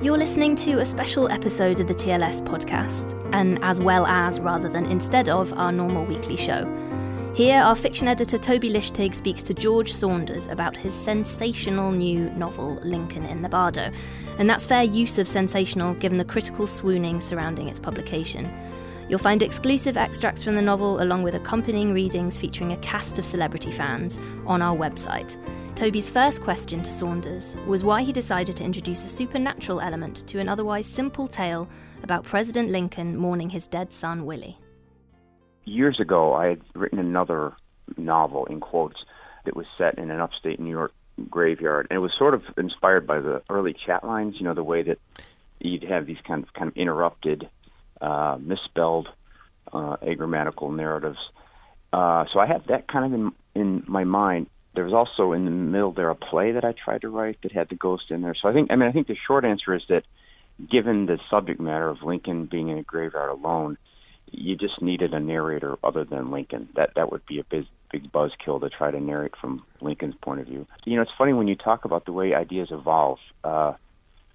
You're listening to a special episode of the TLS podcast, and as well as, rather than instead of, our normal weekly show. Here, our fiction editor Toby Lichtig speaks to George Saunders about his sensational new novel, Lincoln in the Bardo. And that's fair use of sensational given the critical swooning surrounding its publication. You'll find exclusive extracts from the novel along with accompanying readings featuring a cast of celebrity fans on our website. Toby's first question to Saunders was why he decided to introduce a supernatural element to an otherwise simple tale about President Lincoln mourning his dead son, Willie. Years ago, I had written another novel, in quotes, that was set in an upstate New York graveyard. And it was sort of inspired by the early chat lines, you know, the way that you'd have these kind of kind of interrupted, uh, misspelled, uh, agrammatical narratives. Uh, so I had that kind of in in my mind there was also in the middle there a play that I tried to write that had the ghost in there. So I think I mean I think the short answer is that given the subject matter of Lincoln being in a graveyard alone, you just needed a narrator other than Lincoln. That that would be a big big buzzkill to try to narrate from Lincoln's point of view. You know, it's funny when you talk about the way ideas evolve. Uh,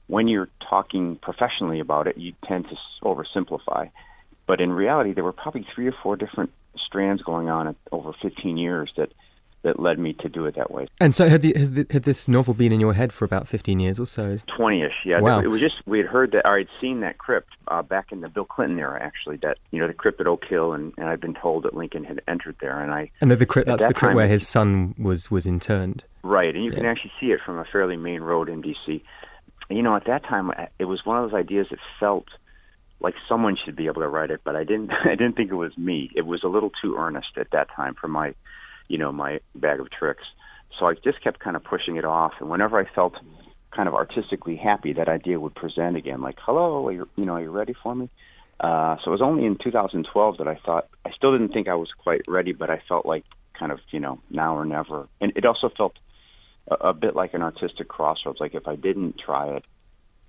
when you're talking professionally about it, you tend to oversimplify. But in reality, there were probably three or four different strands going on over 15 years that that led me to do it that way. And so, had, the, the, had this novel been in your head for about 15 years or so? Twenty-ish, yeah. Wow. It was just we had heard that, or I'd seen that crypt uh, back in the Bill Clinton era, actually. That you know, the crypt at Oak Hill, and, and I'd been told that Lincoln had entered there, and I and the, the crypt, that's that the crypt time- where his son was was interned. Right, and you can actually see it from a fairly main road in D.C. You know, at that time, it was one of those ideas that felt like someone should be able to write it, but I didn't. I didn't think it was me. It was a little too earnest at that time for my, you know, my bag of tricks. So I just kept kind of pushing it off, and whenever I felt kind of artistically happy, that idea would present again, like, "Hello, you, you know, are you ready for me?" Uh, so it was only in 2012 that I thought I still didn't think I was quite ready, but I felt like kind of you know now or never, and it also felt a, a bit like an artistic crossroads. Like if I didn't try it,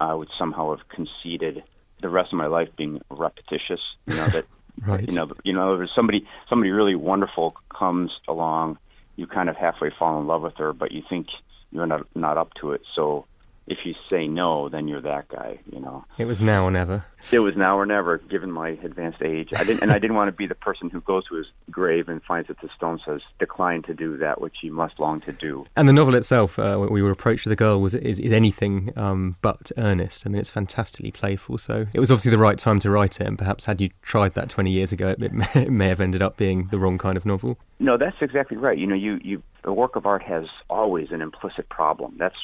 I would somehow have conceded the rest of my life being repetitious. You know that Right. you know you know if somebody somebody really wonderful comes along, you kind of halfway fall in love with her, but you think you're not not up to it. So if you say no, then you're that guy. You know. It was now or never. It was now or never, given my advanced age. I didn't, and I didn't want to be the person who goes to his grave and finds that the stone says, "Decline to do that which you must long to do." And the novel itself, uh, when we were approached to the girl, was is, is anything um, but earnest. I mean, it's fantastically playful. So it was obviously the right time to write it. And perhaps had you tried that 20 years ago, it may, it may have ended up being the wrong kind of novel. No, that's exactly right. You know, you you a work of art has always an implicit problem. That's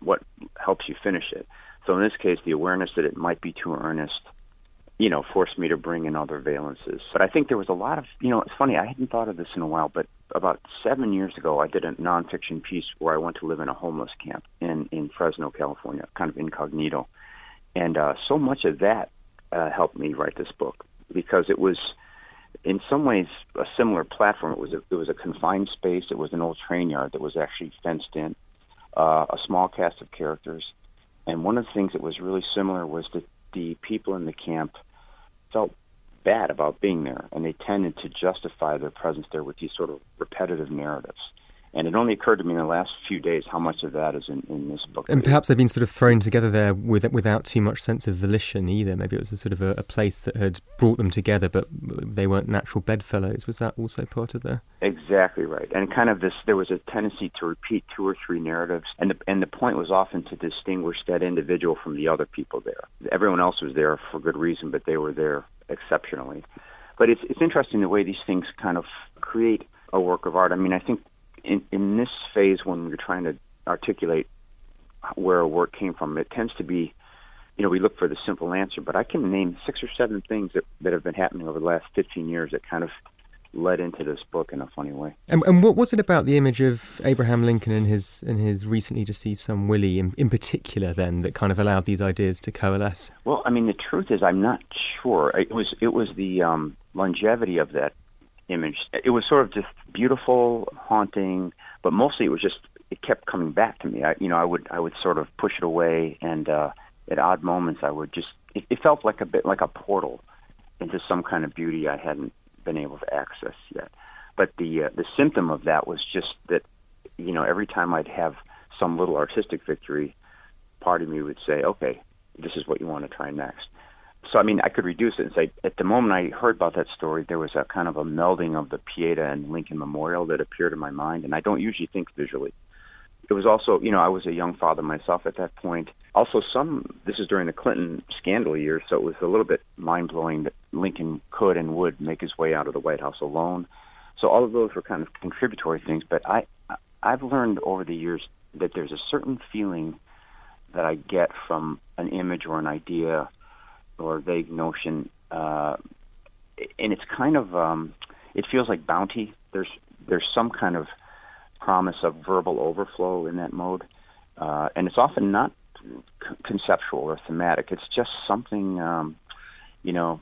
what helps you finish it. So in this case, the awareness that it might be too earnest, you know, forced me to bring in other valences. But I think there was a lot of, you know, it's funny. I hadn't thought of this in a while, but about seven years ago, I did a nonfiction piece where I went to live in a homeless camp in in Fresno, California, kind of incognito, and uh, so much of that uh, helped me write this book because it was in some ways a similar platform. It was a, it was a confined space. It was an old train yard that was actually fenced in, uh, a small cast of characters, and one of the things that was really similar was that the people in the camp felt bad about being there, and they tended to justify their presence there with these sort of repetitive narratives. And it only occurred to me in the last few days how much of that is in, in this book. And perhaps they've been sort of thrown together there with, without too much sense of volition either. Maybe it was a sort of a, a, place that had brought them together, but they weren't natural bedfellows. Was that also part of the? Exactly right. And kind of this, there was a tendency to repeat two or three narratives, and the, and the point was often to distinguish that individual from the other people there. Everyone else was there for good reason, but they were there exceptionally. But it's it's interesting the way these things kind of create a work of art. I mean, I think in, in this phase when you're trying to articulate where a work came from, it tends to be, you know, we look for the simple answer, but I can name six or seven things that, that have been happening over the last 15 years that kind of led into this book in a funny way. And, and what was it about the image of Abraham Lincoln and his and his recently deceased son Willie in, in particular then that kind of allowed these ideas to coalesce? Well, I mean, the truth is, I'm not sure. It was it was the um, longevity of that image. It was sort of just beautiful, haunting, but mostly it was just it kept coming back to me. I, you know, I would I would sort of push it away, and uh, at odd moments I would just. It, it felt like a bit like a portal into some kind of beauty I hadn't been able to access yet. But the uh, the symptom of that was just that, you know, every time I'd have some little artistic victory, part of me would say, okay, this is what you want to try next so I mean, I could reduce it and say, at the moment I heard about that story, there was a kind of a melding of the Pieta and Lincoln Memorial that appeared in my mind, and I don't usually think visually. It was also, you know, I was a young father myself at that point. Also, some this is during the Clinton scandal years, so it was a little bit mind blowing that Lincoln could and would make his way out of the White House alone. So all of those were kind of contributory things. But I, I've learned over the years that there's a certain feeling that I get from an image or an idea or vague notion, uh, and it's kind of um, it feels like bounty. There's there's some kind of promise of verbal overflow in that mode, uh, and it's often not c- conceptual or thematic. It's just something, um, you know,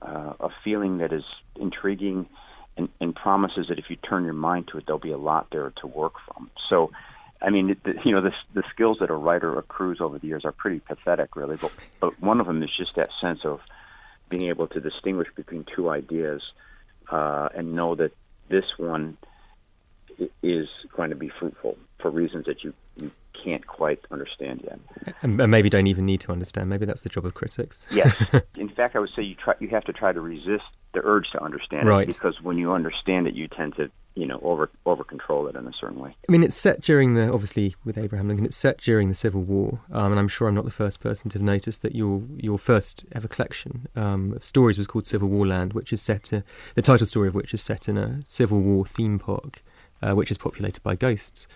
a, a feeling that is intriguing and, and promises that if you turn your mind to it, there'll be a lot there to work from. So I mean, the, you know, the, the skills that a writer accrues over the years are pretty pathetic, really. But, but one of them is just that sense of being able to distinguish between two ideas uh, and know that this one is going to be fruitful for reasons that you, you can't quite understand yet. And, maybe don't even need to understand. Maybe that's the job of critics. yes. In fact, I would say you try you have to try to resist the urge to understand right. it because when you understand it, you tend to you know over over control it in a certain way. I mean, it's set during the obviously with Abraham Lincoln. It's set during the Civil War, um, and I'm sure I'm not the first person to have noticed that your your first ever collection um, of stories was called Civil War Land, which is set to, the title story of which is set in a Civil War theme park, uh, which is populated by ghosts.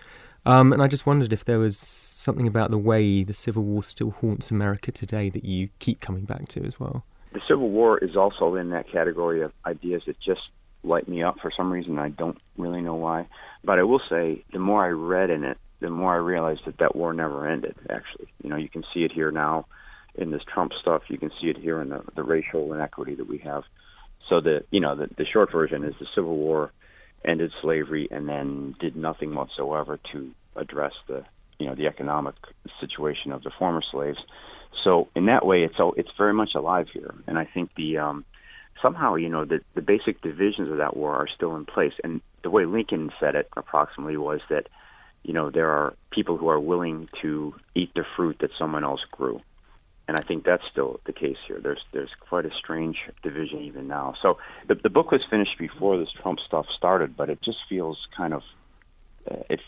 Um, and I just wondered if there was something about the way the Civil War still haunts America today that you keep coming back to as well. The Civil War is also in that category of ideas that just light me up for some reason. I don't really know why. But I will say, the more I read in it, the more I realized that that war never ended, actually. You know, you can see it here now in this Trump stuff. You can see it here in the, the racial inequity that we have. So the, you know, the, the short version is the Civil War ended slavery and then did nothing whatsoever to address the, you know, the economic situation of the former slaves. So in that way, it's it's very much alive here, and I think the um, somehow, you know, the, the basic divisions of that war are still in place. And the way Lincoln said it approximately was that, you know, there are people who are willing to eat the fruit that someone else grew. And I think that's still the case here. There's there's quite a strange division even now. So the the book was finished before this Trump stuff started, but it just feels kind of uh, it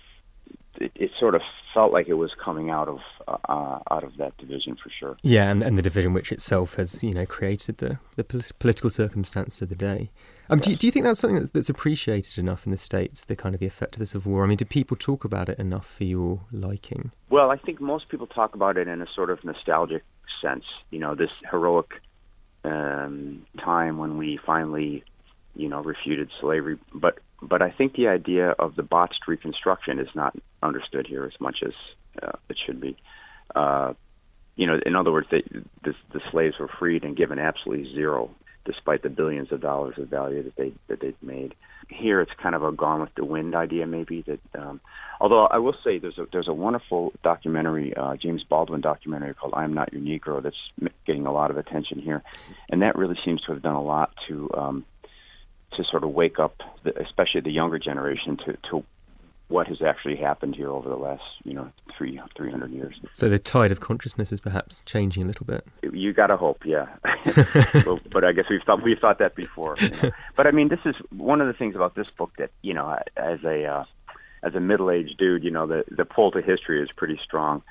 it, it, sort of felt like it was coming out of uh, out of that division for sure. Yeah, and, and the division which itself has you know created the the political circumstance of the day. Um, yes. do, you, do you think that's something that's, that's appreciated enough in the states? The kind of the effect of the Civil War. I mean, do people talk about it enough for your liking? Well, I think most people talk about it in a sort of nostalgic sense. You know, this heroic um, time when we finally, you know, refuted slavery. But but I think the idea of the botched reconstruction is not understood here as much as uh, it should be. Uh, you know, in other words, they, the, the slaves were freed and given absolutely zero, despite the billions of dollars of value that they that they've made. Here, it's kind of a gone with the wind idea, maybe. That, um, although I will say, there's a there's a wonderful documentary, uh, James Baldwin documentary called "I Am Not Your Negro" that's getting a lot of attention here, and that really seems to have done a lot to um, to sort of wake up, the, especially the younger generation, to to what has actually happened here over the last, you know, three three hundred years. So the tide of consciousness is perhaps changing a little bit. You gotta hope, yeah. but, but, I guess we've thought we've thought that before. You know? But I mean, this is one of the things about this book that you know, as a uh, as a middle aged dude, you know, the the pull to history is pretty strong.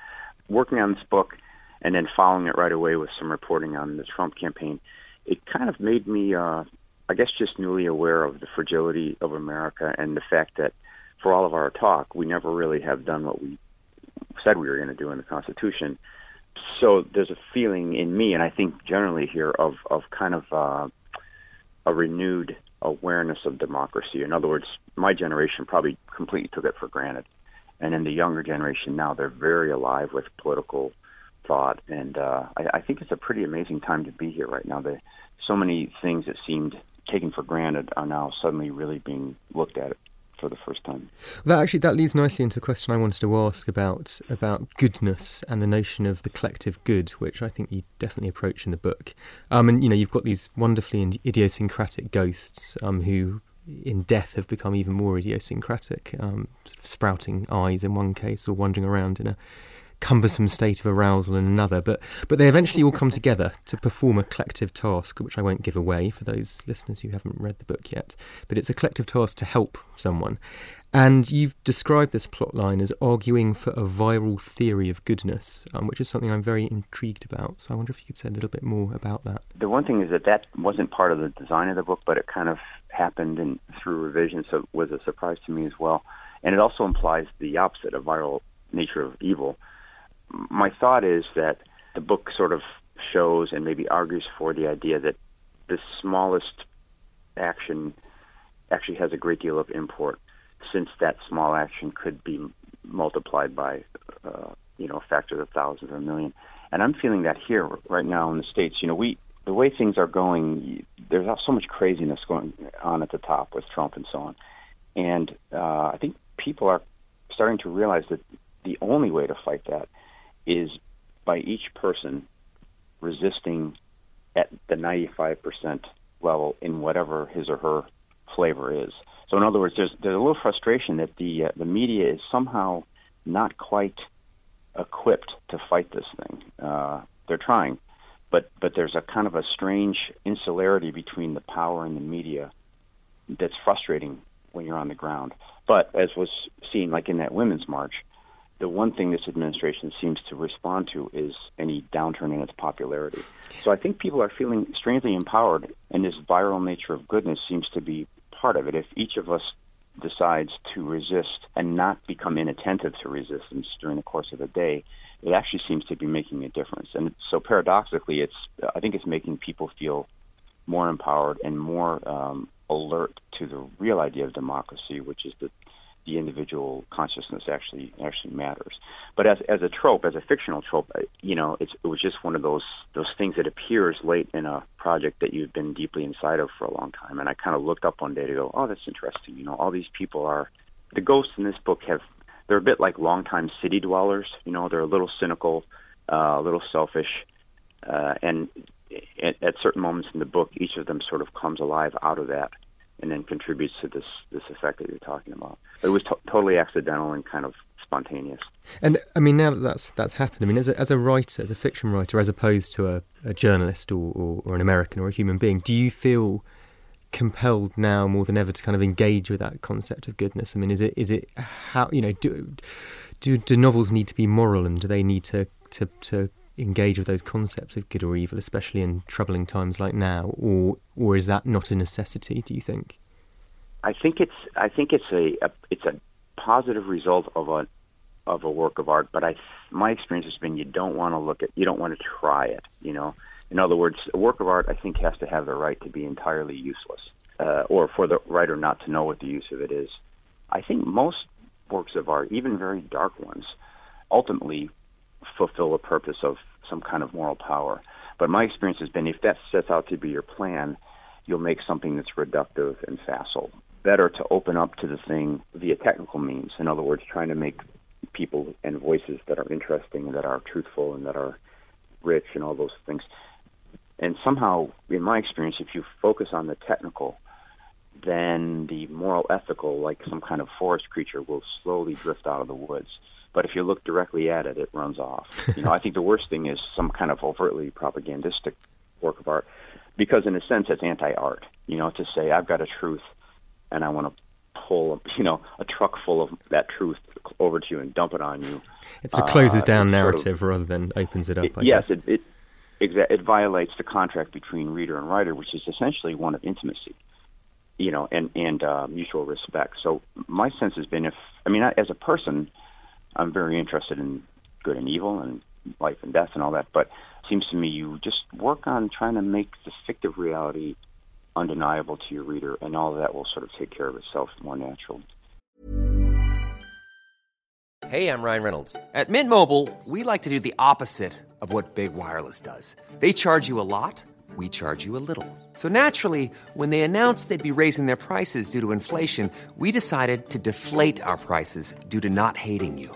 Working on this book and then following it right away with some reporting on the Trump campaign, it kind of made me, uh, I guess, just newly aware of the fragility of America and the fact that for all of our talk, we never really have done what we said we were going to do in the Constitution. So there's a feeling in me, and I think generally here, of of kind of uh, a renewed awareness of democracy. In other words, my generation probably completely took it for granted, and in the younger generation now, they're very alive with political thought, and uh, I, I think it's a pretty amazing time to be here right now. The, so many things that seemed taken for granted are now suddenly really being looked at for the first time. That actually that leads nicely into a question I wanted to ask about about goodness and the notion of the collective good, which I think you definitely approach in the book. Um, and you know, you've got these wonderfully idiosyncratic ghosts um, who in death have become even more idiosyncratic, um, sort of sprouting eyes in one case or wandering around in a cumbersome state of arousal in another, but but they eventually all come together to perform a collective task, which I won't give away for those listeners who haven't read the book yet. But it's a collective task to help someone. And you've described this plotline as arguing for a viral theory of goodness, um, which is something I'm very intrigued about. So I wonder if you could say a little bit more about that. The one thing is that that wasn't part of the design of the book, but it kind of happened in, through revision, so it was a surprise to me as well. And it also implies the opposite, a viral nature of evil my thought is that the book sort of shows and maybe argues for the idea that the smallest action actually has a great deal of import, since that small action could be multiplied by, uh, you know, a factor of thousands or a million. And I'm feeling that here right now in the states. You know, we the way things are going, there's so much craziness going on at the top with Trump and so on. And uh, I think people are starting to realize that the only way to fight that is by each person resisting at the 95% level in whatever his or her flavor is. So in other words, there's there's a little frustration that the uh, the media is somehow not quite equipped to fight this thing. Uh, they're trying, but but there's a kind of a strange insularity between the power and the media that's frustrating when you're on the ground. But as was seen, like in that women's march, the one thing this administration seems to respond to is any downturn in its popularity. So I think people are feeling strangely empowered, and this viral nature of goodness seems to be part of it. If each of us decides to resist and not become inattentive to resistance during the course of a day, it actually seems to be making a difference. And so paradoxically, it's I think it's making people feel more empowered and more um, alert to the real idea of democracy, which is that the individual consciousness actually actually matters. But as as a trope, as a fictional trope, uh, you know, it's it was just one of those those things that appears late in a project that you've been deeply inside of for a long time. And I kind of looked up one day to go, oh, that's interesting. You know, all these people are the ghosts in this book have they're a bit like longtime city dwellers. You know, they're a little cynical, uh, a little selfish, uh, and at, at certain moments in the book, each of them sort of comes alive out of that and then contributes to this this effect that you're talking about. It was to- totally accidental and kind of spontaneous. And I mean, now that that's that's happened, I mean, as a, as a writer, as a fiction writer, as opposed to a, a journalist or, or, or, an American or a human being, do you feel compelled now more than ever to kind of engage with that concept of goodness? I mean, is it is it how you know do do, do novels need to be moral and do they need to to, to engage with those concepts of good or evil, especially in troubling times like now, or or is that not a necessity? Do you think? I think it's I think it's a, a it's a positive result of a of a work of art. But I my experience has been you don't want to look at you don't want to try it. You know, in other words, a work of art I think has to have the right to be entirely useless, uh, or for the writer not to know what the use of it is. I think most works of art, even very dark ones, ultimately fulfill a purpose of some kind of moral power. But my experience has been if that sets out to be your plan, you'll make something that's reductive and facile. Better to open up to the thing via technical means. In other words, trying to make people and voices that are interesting that are truthful and that are rich and all those things. And somehow, in my experience, if you focus on the technical, then the moral ethical, like some kind of forest creature, will slowly drift out of the woods. But if you look directly at it, it runs off. You know, I think the worst thing is some kind of overtly propagandistic work of art, because in a sense, it's anti-art. You know, to say I've got a truth, and I want to pull, you know, a truck full of that truth over to you and dump it on you. It's a closes uh, down sort of- narrative rather than opens it up. it- I yes, guess. it, it exa- it violates the contract between reader and writer, which is essentially one of intimacy, you know, and and uh, mutual respect. So my sense has been, if I mean, I, as a person, I'm very interested in good and evil and life and death and all that. But it seems to me you just work on trying to make the fictive reality undeniable to your reader, and all of that will sort of take care of itself more naturally. Hey, I'm Ryan Reynolds. At Mint Mobile, we like to do the opposite of what Big Wireless does. They charge you a lot, we charge you a little. So naturally, when they announced they'd be raising their prices due to inflation, we decided to deflate our prices due to not hating you.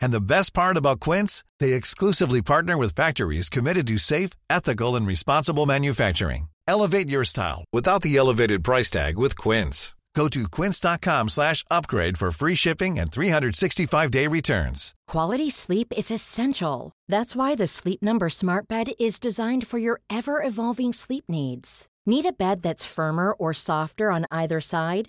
And the best part about Quince, they exclusively partner with factories committed to safe, ethical, and responsible manufacturing. Elevate your style without the elevated price tag with Quince. Go to quince.com slash upgrade for free shipping and 365-day returns. Quality sleep is essential. That's why the Sleep Number Smart Bed is designed for your ever evolving sleep needs. Need a bed that's firmer or softer on either side?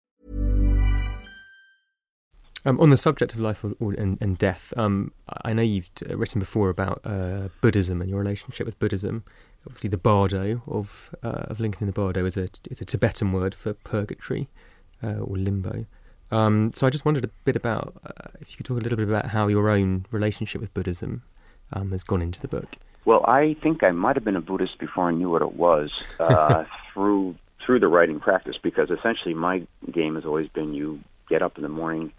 Um, on the subject of life and, and death, um, I know you've written before about uh, Buddhism and your relationship with Buddhism. Obviously, the bardo of uh, of Lincoln in the Bardo is a is a Tibetan word for purgatory uh, or limbo. Um, so I just wondered a bit about uh, if you could talk a little bit about how your own relationship with Buddhism um, has gone into the book. Well, I think I might have been a Buddhist before I knew what it was uh, through through the writing practice, because essentially my game has always been you get up in the morning,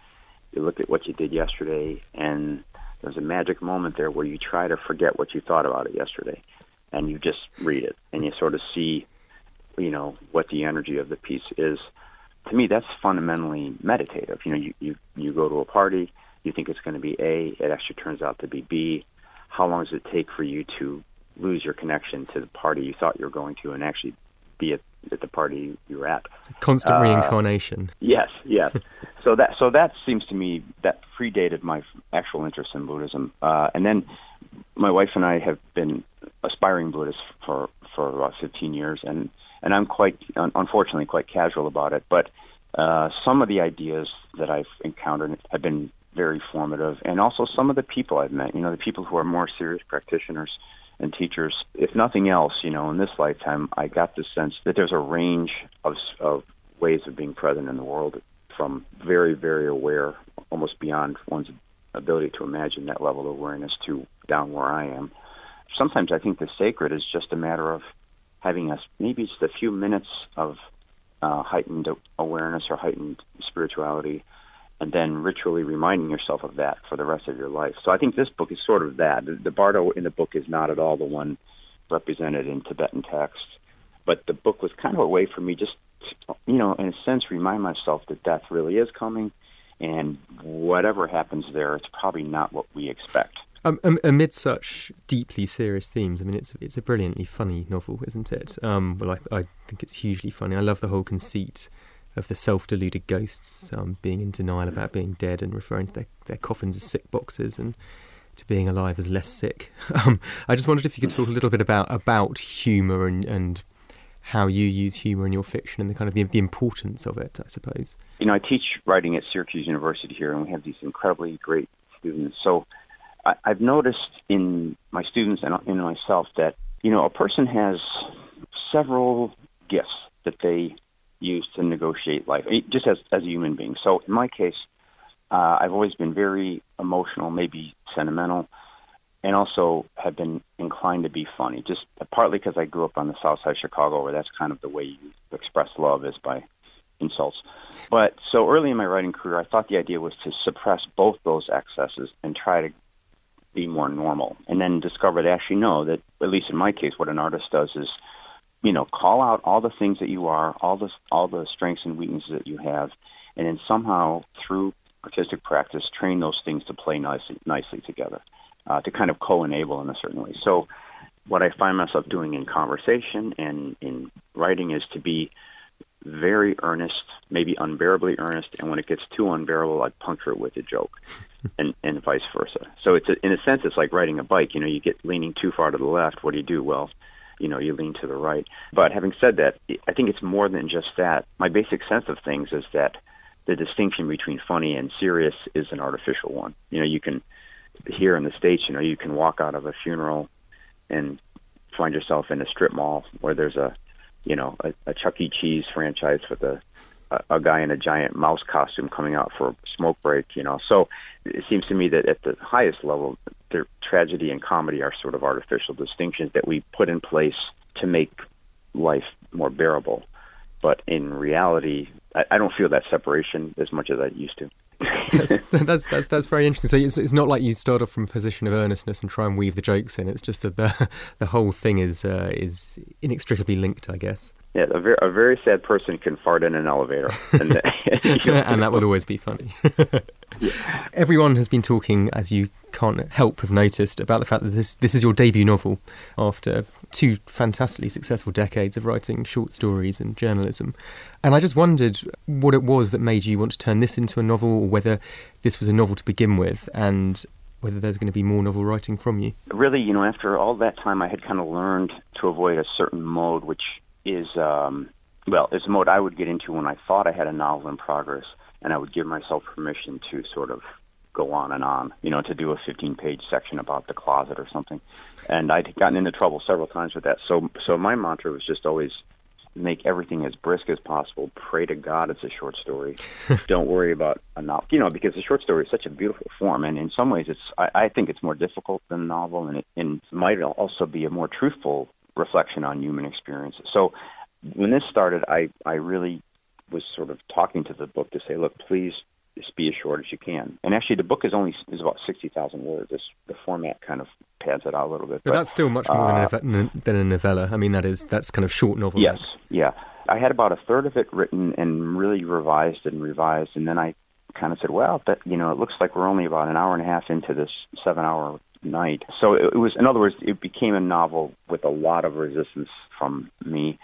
you look at what you did yesterday, and there's a magic moment there where you try to forget what you thought about it yesterday, and you just read it, and you sort of see, you know, what the energy of the piece is. To me, that's fundamentally meditative. You know, you you, you go to a party, you think it's going to be A, it actually turns out to be B. How long does it take for you to lose your connection to the party you thought you were going to, and actually be at, at the party you were at? Constant Uh, reincarnation. Yes, yes. so that so that seems to me that predated my actual interest in Buddhism, uh, and then my wife and I have been aspiring Buddhists for for about 15 years, and and I'm quite unfortunately quite casual about it, but uh, some of the ideas that I've encountered have been very formative, and also some of the people I've met. You know, the people who are more serious practitioners and teachers. If nothing else, you know, in this lifetime, I got the sense that there's a range of of ways of being present in the world, from very very aware, almost beyond one's ability to imagine that level of awareness, to down where I am. Sometimes I think the sacred is just a matter of having us maybe just a few minutes of uh, heightened awareness or heightened spirituality, and then ritually reminding yourself of that for the rest of your life. So I think this book is sort of that. The, bardo in the book is not at all the one represented in Tibetan text, but the book was kind of a way for me just, to, you know, in a sense, remind myself that death really is coming, and whatever happens there, it's probably not what we expect. Um, am- amid such deeply serious themes, I mean, it's it's a brilliantly funny novel, isn't it? Um, well, I, I think it's hugely funny. I love the whole conceit of the self-deluded ghosts um, being in denial about being dead and referring to their, their coffins as sick boxes and to being alive as less sick. Um, I just wondered if you could talk a little bit about about humour and and how you use humour in your fiction and the kind of the, the importance of it, I suppose. You know, I teach writing at Syracuse University here, and we have these incredibly great students. So I, I've noticed in my students and in myself that you know a person has several gifts that they use to negotiate life, just as as a human being. So in my case, uh, I've always been very emotional, maybe sentimental, and also have been inclined to be funny. Just partly because I grew up on the South Side of Chicago, where that's kind of the way you express love is by insults. But so early in my writing career, I thought the idea was to suppress both those excesses and try to be more normal. And then discovered actually no, that at least in my case, what an artist does is, you know, call out all the things that you are, all the all the strengths and weaknesses that you have, and then somehow through artistic practice, train those things to play nicely nicely together, uh, to kind of co-enable in a certain way. So, what I find myself doing in conversation and in writing is to be very earnest, maybe unbearably earnest, and when it gets too unbearable, I puncture it with a joke, and and vice versa. So it's a, in a sense, it's like riding a bike. You know, you get leaning too far to the left. What do you do? Well, you know, you lean to the right. But having said that, I think it's more than just that. My basic sense of things is that the distinction between funny and serious is an artificial one. You know, you can here in the states, you know, you can walk out of a funeral and find yourself in a strip mall where there's a you know, a, a Chuck E. Cheese franchise with a, a, a guy in a giant mouse costume coming out for a smoke break, you know. So it seems to me that at the highest level, tragedy and comedy are sort of artificial distinctions that we put in place to make life more bearable. But in reality, I, I don't feel that separation as much as I used to that's, that's, that's that's very interesting. So it's, it's not like you start off from a position of earnestness and try and weave the jokes in. It's just that the the whole thing is uh, is inextricably linked, I guess. Yeah, a very, a very sad person can fart in an elevator, and, and that would always be funny. Everyone has been talking, as you can't help have noticed, about the fact that this this is your debut novel after two fantastically successful decades of writing short stories and journalism. And I just wondered what it was that made you want to turn this into a novel, or whether this was a novel to begin with, and whether there's going to be more novel writing from you. Really, you know, after all that time, I had kind of learned to avoid a certain mode, which is, um, well, it's a mode I would get into when I thought I had a novel in progress, and I would give myself permission to sort of go on and on, you know, to do a 15-page section about the closet or something. And I'd gotten into trouble several times with that. So, so my mantra was just always make everything as brisk as possible. Pray to God it's a short story. Don't worry about a novel, you know, because the short story is such a beautiful form, and in some ways, it's I, I think it's more difficult than a novel, and it and might also be a more truthful reflection on human experience. So, when this started, I I really was sort of talking to the book to say, look, please just be as short as you can. And actually, the book is only is about sixty thousand words. This, the format kind of pads it out a little bit. But, but that's still much more uh, than, a, than a novella. I mean, that is that's kind of short novel. Yes, yeah. I had about a third of it written and really revised and revised, and then I kind of said, well, that you know, it looks like we're only about an hour and a half into this seven-hour night. So it, it was, in other words, it became a novel with a lot of resistance from me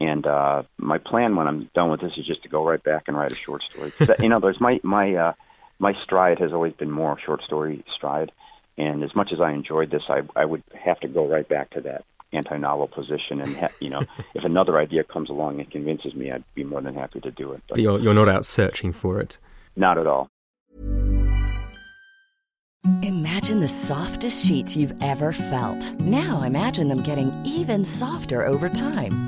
and uh, my plan when I'm done with this is just to go right back and write a short story. in other words, my my uh, my stride has always been more short story stride. And as much as I enjoyed this, I I would have to go right back to that anti-novel position. And ha- you know, if another idea comes along and convinces me, I'd be more than happy to do it. But you're you're not out searching for it. Not at all. Imagine the softest sheets you've ever felt. Now imagine them getting even softer over time.